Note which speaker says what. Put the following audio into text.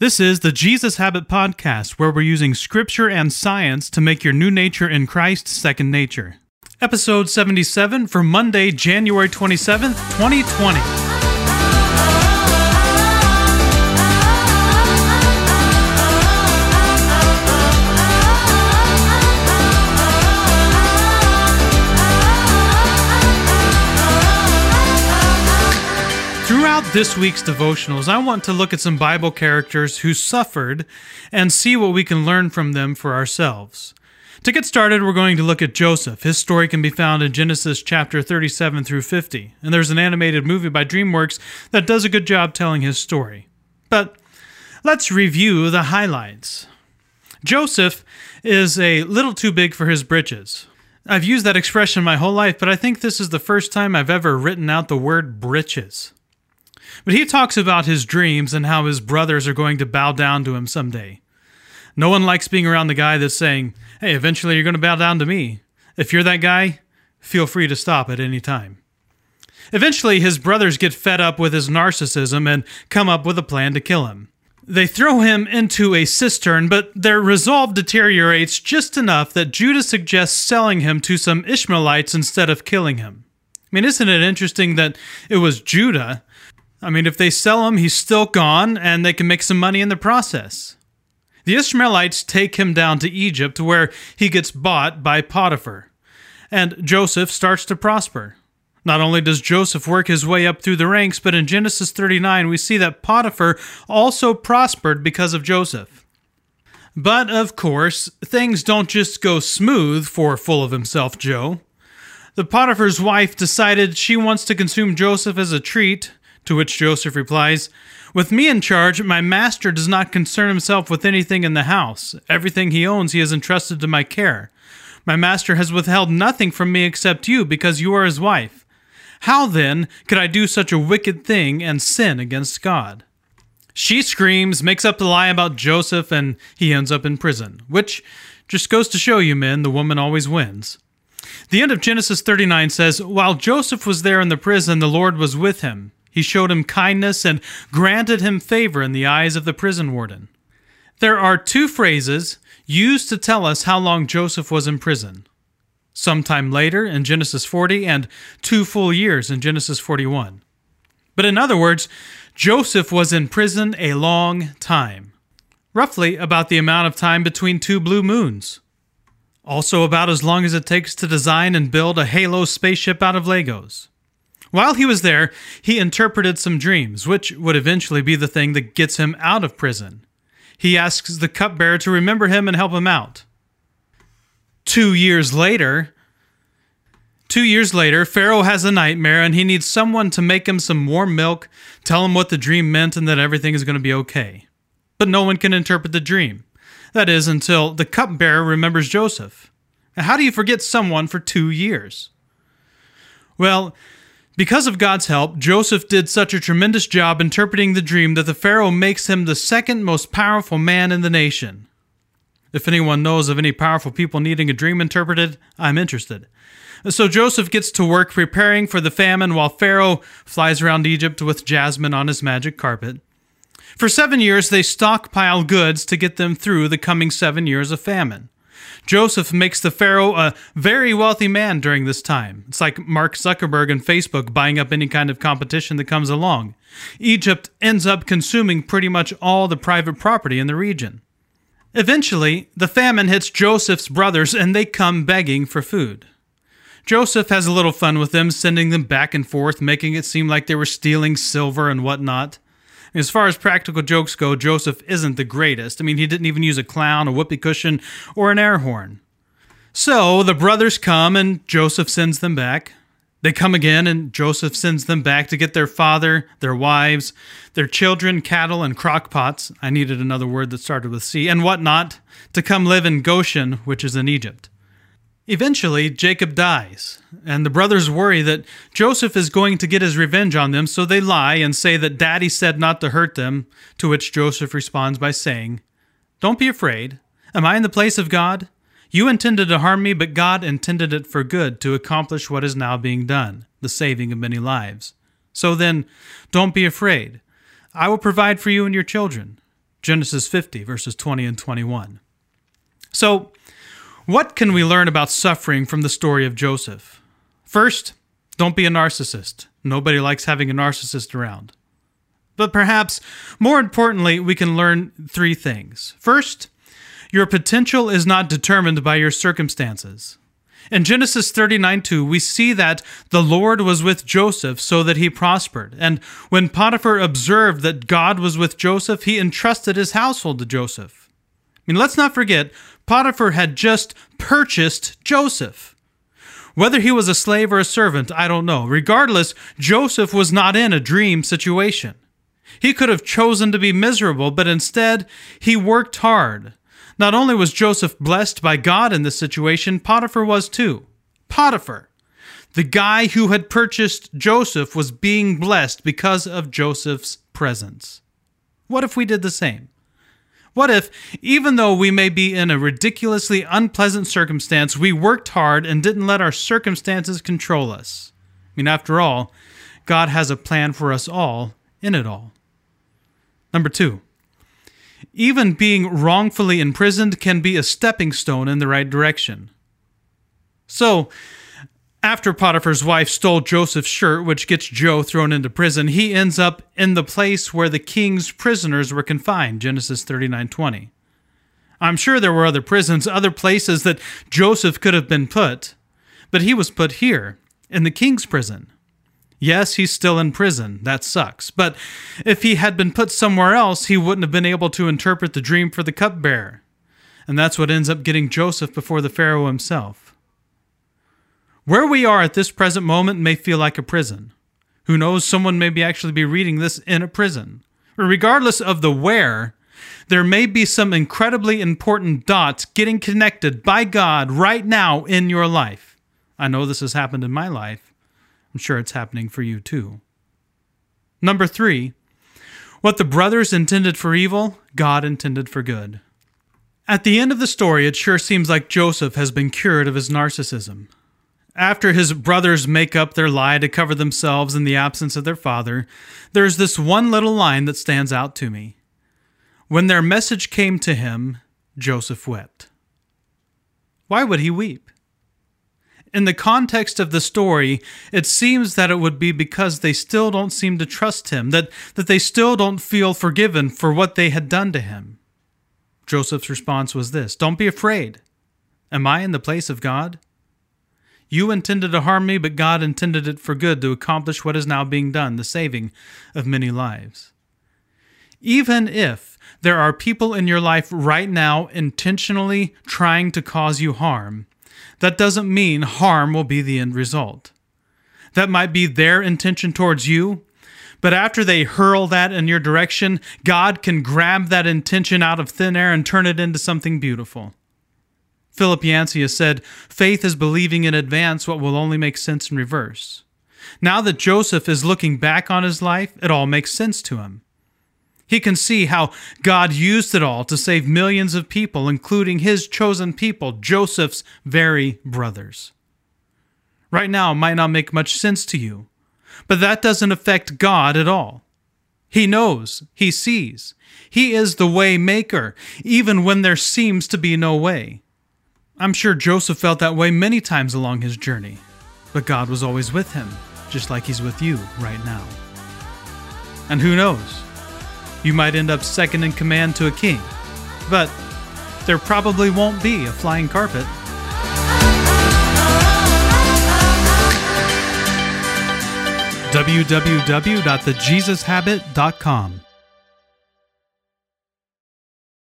Speaker 1: This is the Jesus Habit Podcast, where we're using scripture and science to make your new nature in Christ second nature. Episode 77 for Monday, January 27th, 2020. This week's devotionals, I want to look at some Bible characters who suffered and see what we can learn from them for ourselves. To get started, we're going to look at Joseph. His story can be found in Genesis chapter 37 through 50, and there's an animated movie by DreamWorks that does a good job telling his story. But let's review the highlights. Joseph is a little too big for his britches. I've used that expression my whole life, but I think this is the first time I've ever written out the word britches. But he talks about his dreams and how his brothers are going to bow down to him someday. No one likes being around the guy that's saying, Hey, eventually you're going to bow down to me. If you're that guy, feel free to stop at any time. Eventually, his brothers get fed up with his narcissism and come up with a plan to kill him. They throw him into a cistern, but their resolve deteriorates just enough that Judah suggests selling him to some Ishmaelites instead of killing him. I mean, isn't it interesting that it was Judah I mean, if they sell him, he's still gone, and they can make some money in the process. The Ishmaelites take him down to Egypt, where he gets bought by Potiphar. And Joseph starts to prosper. Not only does Joseph work his way up through the ranks, but in Genesis 39, we see that Potiphar also prospered because of Joseph. But of course, things don't just go smooth for full of himself Joe. The Potiphar's wife decided she wants to consume Joseph as a treat, to which Joseph replies, With me in charge, my master does not concern himself with anything in the house. Everything he owns he has entrusted to my care. My master has withheld nothing from me except you, because you are his wife. How then could I do such a wicked thing and sin against God? She screams, makes up the lie about Joseph, and he ends up in prison, which just goes to show you, men, the woman always wins. The end of Genesis 39 says, While Joseph was there in the prison, the Lord was with him. He showed him kindness and granted him favor in the eyes of the prison warden. There are two phrases used to tell us how long Joseph was in prison. Sometime later in Genesis 40 and two full years in Genesis 41. But in other words, Joseph was in prison a long time, roughly about the amount of time between two blue moons. Also, about as long as it takes to design and build a Halo spaceship out of Legos. While he was there, he interpreted some dreams, which would eventually be the thing that gets him out of prison. He asks the cupbearer to remember him and help him out. Two years later, Two years later, Pharaoh has a nightmare and he needs someone to make him some warm milk, tell him what the dream meant, and that everything is going to be okay. But no one can interpret the dream. That is, until the cupbearer remembers Joseph. how do you forget someone for two years? Well, because of God's help, Joseph did such a tremendous job interpreting the dream that the Pharaoh makes him the second most powerful man in the nation. If anyone knows of any powerful people needing a dream interpreted, I'm interested. So Joseph gets to work preparing for the famine while Pharaoh flies around Egypt with Jasmine on his magic carpet. For seven years, they stockpile goods to get them through the coming seven years of famine. Joseph makes the Pharaoh a very wealthy man during this time. It's like Mark Zuckerberg and Facebook buying up any kind of competition that comes along. Egypt ends up consuming pretty much all the private property in the region. Eventually, the famine hits Joseph's brothers and they come begging for food. Joseph has a little fun with them, sending them back and forth, making it seem like they were stealing silver and whatnot. As far as practical jokes go, Joseph isn't the greatest. I mean, he didn't even use a clown, a whoopee cushion, or an air horn. So the brothers come and Joseph sends them back. They come again and Joseph sends them back to get their father, their wives, their children, cattle, and crockpots. I needed another word that started with C, and whatnot, to come live in Goshen, which is in Egypt. Eventually, Jacob dies, and the brothers worry that Joseph is going to get his revenge on them, so they lie and say that Daddy said not to hurt them, to which Joseph responds by saying, Don't be afraid. Am I in the place of God? You intended to harm me, but God intended it for good to accomplish what is now being done, the saving of many lives. So then, don't be afraid. I will provide for you and your children. Genesis 50, verses 20 and 21. So, what can we learn about suffering from the story of Joseph? First, don't be a narcissist. Nobody likes having a narcissist around. But perhaps more importantly, we can learn three things. First, your potential is not determined by your circumstances. In Genesis 39 2, we see that the Lord was with Joseph so that he prospered. And when Potiphar observed that God was with Joseph, he entrusted his household to Joseph. I mean, let's not forget, Potiphar had just purchased Joseph. Whether he was a slave or a servant, I don't know. Regardless, Joseph was not in a dream situation. He could have chosen to be miserable, but instead, he worked hard. Not only was Joseph blessed by God in this situation, Potiphar was too. Potiphar, the guy who had purchased Joseph, was being blessed because of Joseph's presence. What if we did the same? What if, even though we may be in a ridiculously unpleasant circumstance, we worked hard and didn't let our circumstances control us? I mean, after all, God has a plan for us all in it all. Number two, even being wrongfully imprisoned can be a stepping stone in the right direction. So, after Potiphar's wife stole Joseph's shirt, which gets Joe thrown into prison, he ends up in the place where the king's prisoners were confined, Genesis 39:20. I'm sure there were other prisons, other places that Joseph could have been put, but he was put here, in the king's prison. Yes, he's still in prison. That sucks. But if he had been put somewhere else, he wouldn't have been able to interpret the dream for the cupbearer. And that's what ends up getting Joseph before the Pharaoh himself. Where we are at this present moment may feel like a prison. Who knows, someone may be actually be reading this in a prison. Regardless of the where, there may be some incredibly important dots getting connected by God right now in your life. I know this has happened in my life. I'm sure it's happening for you too. Number three, what the brothers intended for evil, God intended for good. At the end of the story, it sure seems like Joseph has been cured of his narcissism. After his brothers make up their lie to cover themselves in the absence of their father, there's this one little line that stands out to me. When their message came to him, Joseph wept. Why would he weep? in the context of the story, it seems that it would be because they still don't seem to trust him, that, that they still don't feel forgiven for what they had done to him. Joseph's response was this Don't be afraid. Am I in the place of God? You intended to harm me, but God intended it for good to accomplish what is now being done, the saving of many lives. Even if there are people in your life right now intentionally trying to cause you harm, that doesn't mean harm will be the end result. That might be their intention towards you, but after they hurl that in your direction, God can grab that intention out of thin air and turn it into something beautiful. Philip Yancey has said, Faith is believing in advance what will only make sense in reverse. Now that Joseph is looking back on his life, it all makes sense to him. He can see how God used it all to save millions of people, including his chosen people, Joseph's very brothers. Right now, it might not make much sense to you, but that doesn't affect God at all. He knows, He sees. He is the way maker, even when there seems to be no way. I'm sure Joseph felt that way many times along his journey, but God was always with him, just like He's with you right now. And who knows? you might end up second in command to a king. But there probably won't be a flying carpet. www.thejesushabit.com